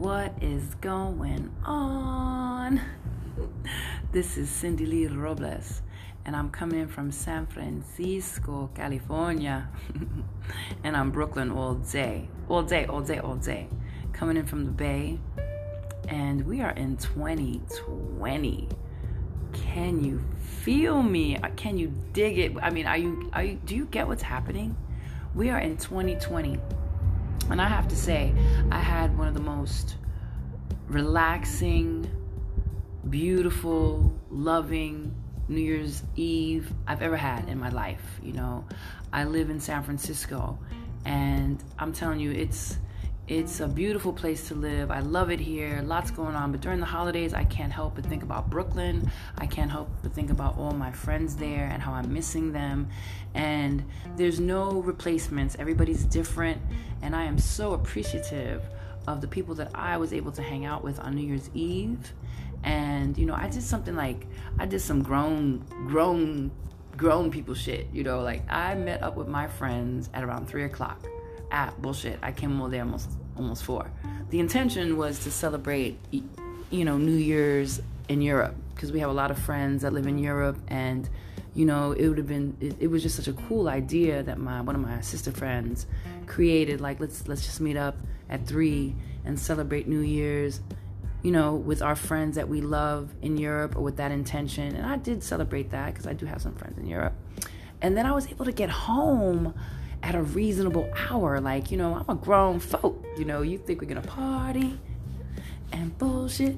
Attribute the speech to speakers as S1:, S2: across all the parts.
S1: What is going on? This is Cindy Lee Robles, and I'm coming in from San Francisco, California. and I'm Brooklyn all day, all day, all day, all day. Coming in from the Bay, and we are in 2020. Can you feel me? Uh, can you dig it? I mean, are you, are you, do you get what's happening? We are in 2020 and I have to say, I had one of the most relaxing, beautiful, loving New Year's Eve I've ever had in my life. You know, I live in San Francisco, and I'm telling you, it's it's a beautiful place to live. I love it here. Lots going on. But during the holidays, I can't help but think about Brooklyn. I can't help but think about all my friends there and how I'm missing them. And there's no replacements. Everybody's different. And I am so appreciative of the people that I was able to hang out with on New Year's Eve. And, you know, I did something like, I did some grown, grown, grown people shit. You know, like I met up with my friends at around three o'clock ah, bullshit. I came over there almost almost four. The intention was to celebrate, you know, New Year's in Europe because we have a lot of friends that live in Europe, and you know, it would have been. It, it, was just such a cool idea that my one of my sister friends created. Like, let's let's just meet up at three and celebrate New Year's. You know, with our friends that we love in Europe, or with that intention. And I did celebrate that because I do have some friends in Europe. And then I was able to get home at a reasonable hour. Like, you know, I'm a grown folk. You know, you think we're gonna party and bullshit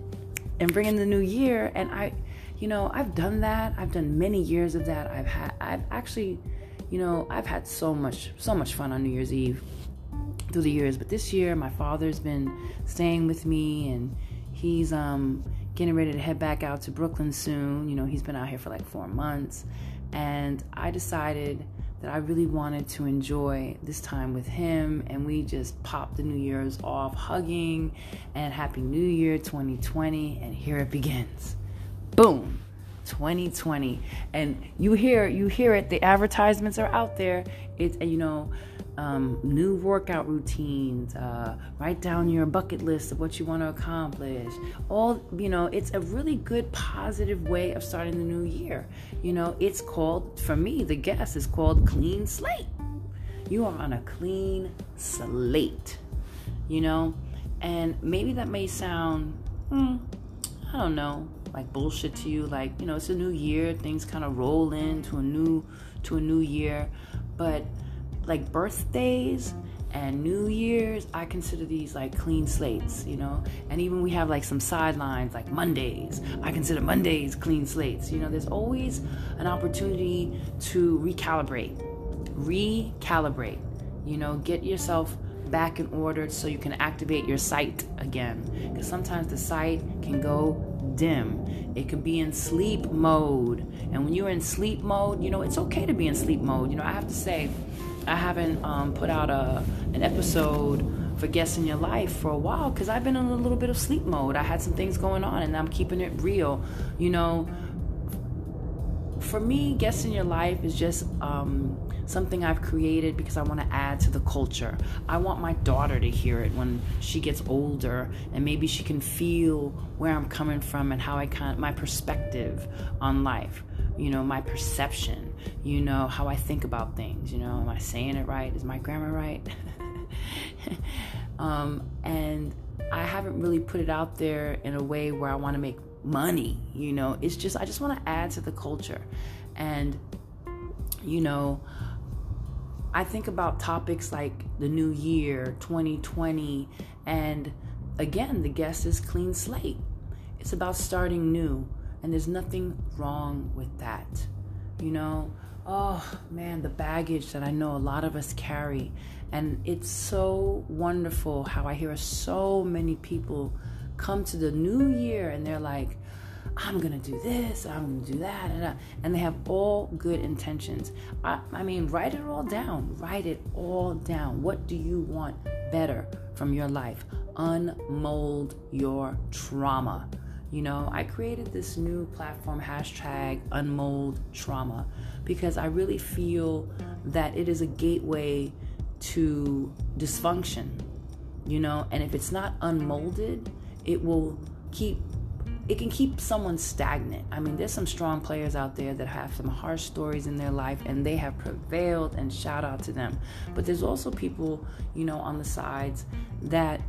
S1: and bring in the new year. And I, you know, I've done that. I've done many years of that. I've had, I've actually, you know, I've had so much, so much fun on New Year's Eve through the years. But this year, my father's been staying with me and he's, um, getting ready to head back out to Brooklyn soon. You know, he's been out here for like four months. And I decided that I really wanted to enjoy this time with him. And we just popped the New Year's off hugging and Happy New Year 2020. And here it begins. Boom. 2020 and you hear you hear it the advertisements are out there it's you know um, new workout routines, uh, write down your bucket list of what you want to accomplish. All, you know, it's a really good, positive way of starting the new year. You know, it's called, for me, the guess is called clean slate. You are on a clean slate, you know, and maybe that may sound, hmm, I don't know, like bullshit to you. Like, you know, it's a new year, things kind of roll into a new, to a new year, but like birthdays and New Year's, I consider these like clean slates, you know. And even we have like some sidelines like Mondays. I consider Mondays clean slates. You know, there's always an opportunity to recalibrate, recalibrate. You know, get yourself back in order so you can activate your sight again. Because sometimes the sight can go dim. It could be in sleep mode. And when you're in sleep mode, you know, it's okay to be in sleep mode. You know, I have to say, I haven't um, put out a an episode for guests in your life for a while because I've been in a little bit of sleep mode. I had some things going on and I'm keeping it real. You know, for me, guests in your life is just um, something I've created because I want to add to the culture. I want my daughter to hear it when she gets older and maybe she can feel where I'm coming from and how I kind my perspective on life you know, my perception, you know, how I think about things, you know, am I saying it right? Is my grammar right? um, and I haven't really put it out there in a way where I want to make money, you know, it's just, I just want to add to the culture. And, you know, I think about topics like the new year, 2020, and again, the guest is clean slate. It's about starting new and there's nothing wrong with that. You know, oh man, the baggage that I know a lot of us carry. And it's so wonderful how I hear so many people come to the new year and they're like, I'm gonna do this, I'm gonna do that, and they have all good intentions. I, I, mean, write it all down. Write it all down. What do you want better from your life? Unmold your trauma. You know, I created this new platform, hashtag unmold trauma, because I really feel that it is a gateway to dysfunction. you know, and if it's not unmolded, it will keep it can keep someone stagnant. I mean, there's some strong players out there that have some harsh stories in their life and they have prevailed and shout out to them. But there's also people, you know, on the sides that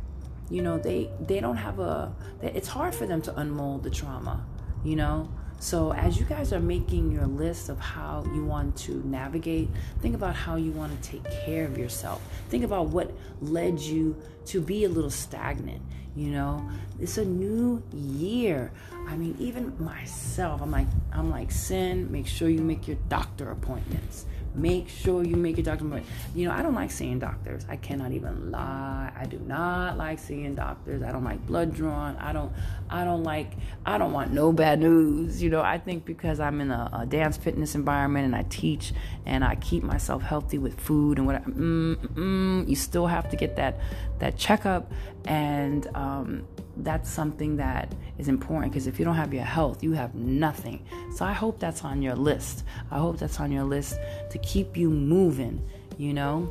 S1: you know, they they don't have a it's hard for them to unmold the trauma, you know? So, as you guys are making your list of how you want to navigate, think about how you want to take care of yourself. Think about what led you to be a little stagnant. You know, it's a new year. I mean, even myself, I'm like, I'm like, Cin. Make sure you make your doctor appointments. Make sure you make your doctor appointment. You know, I don't like seeing doctors. I cannot even lie. I do not like seeing doctors. I don't like blood drawn. I don't. I don't like. I don't want no bad news. You know, I think because I'm in a, a dance fitness environment and I teach and I keep myself healthy with food and what. Mm, mm, you still have to get that that checkup and. Um, that's something that is important because if you don't have your health, you have nothing. So I hope that's on your list. I hope that's on your list to keep you moving, you know?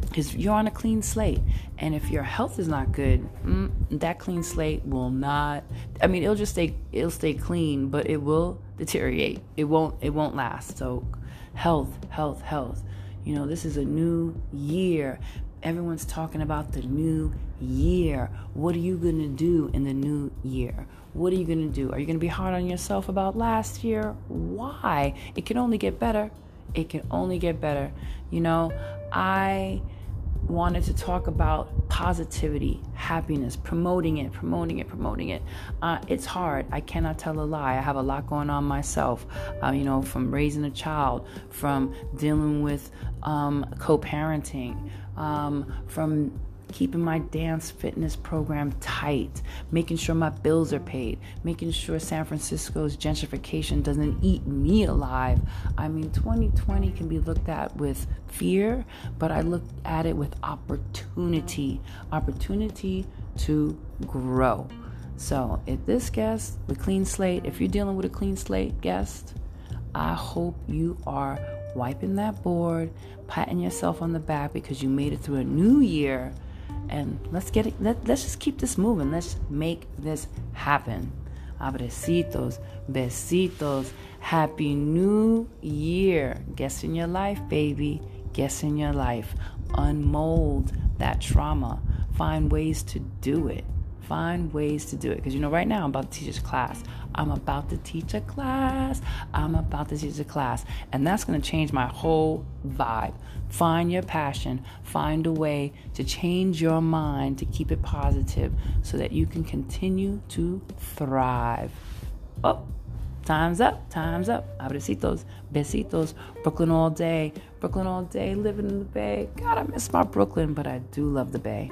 S1: Because you're on a clean slate. And if your health is not good, mm, that clean slate will not I mean it'll just stay it'll stay clean, but it will deteriorate. It won't it won't last. So health, health, health. You know, this is a new year. Everyone's talking about the new year. What are you going to do in the new year? What are you going to do? Are you going to be hard on yourself about last year? Why? It can only get better. It can only get better. You know, I wanted to talk about positivity, happiness, promoting it, promoting it, promoting it. Uh, it's hard. I cannot tell a lie. I have a lot going on myself, uh, you know, from raising a child, from dealing with um, co parenting, um, from keeping my dance fitness program tight, making sure my bills are paid, making sure San Francisco's gentrification doesn't eat me alive. I mean, 2020 can be looked at with fear, but I look at it with opportunity opportunity to grow. So, if this guest, the clean slate, if you're dealing with a clean slate guest, I hope you are wiping that board, patting yourself on the back because you made it through a new year. And let's get it let, let's just keep this moving. Let's make this happen. Abrecitos besitos. Happy new year. Guess in your life baby. Guess in your life. Unmold that trauma. Find ways to do it find ways to do it because you know right now i'm about to teach a class I'm about to teach a class. I'm about to teach a class. And that's going to change my whole vibe. Find your passion, find a way to change your mind to keep it positive so that you can continue to thrive. Oh, time's up, time's up. Abrecitos, besitos, Brooklyn all day, Brooklyn all day, living in the Bay. God, I miss my Brooklyn, but I do love the Bay.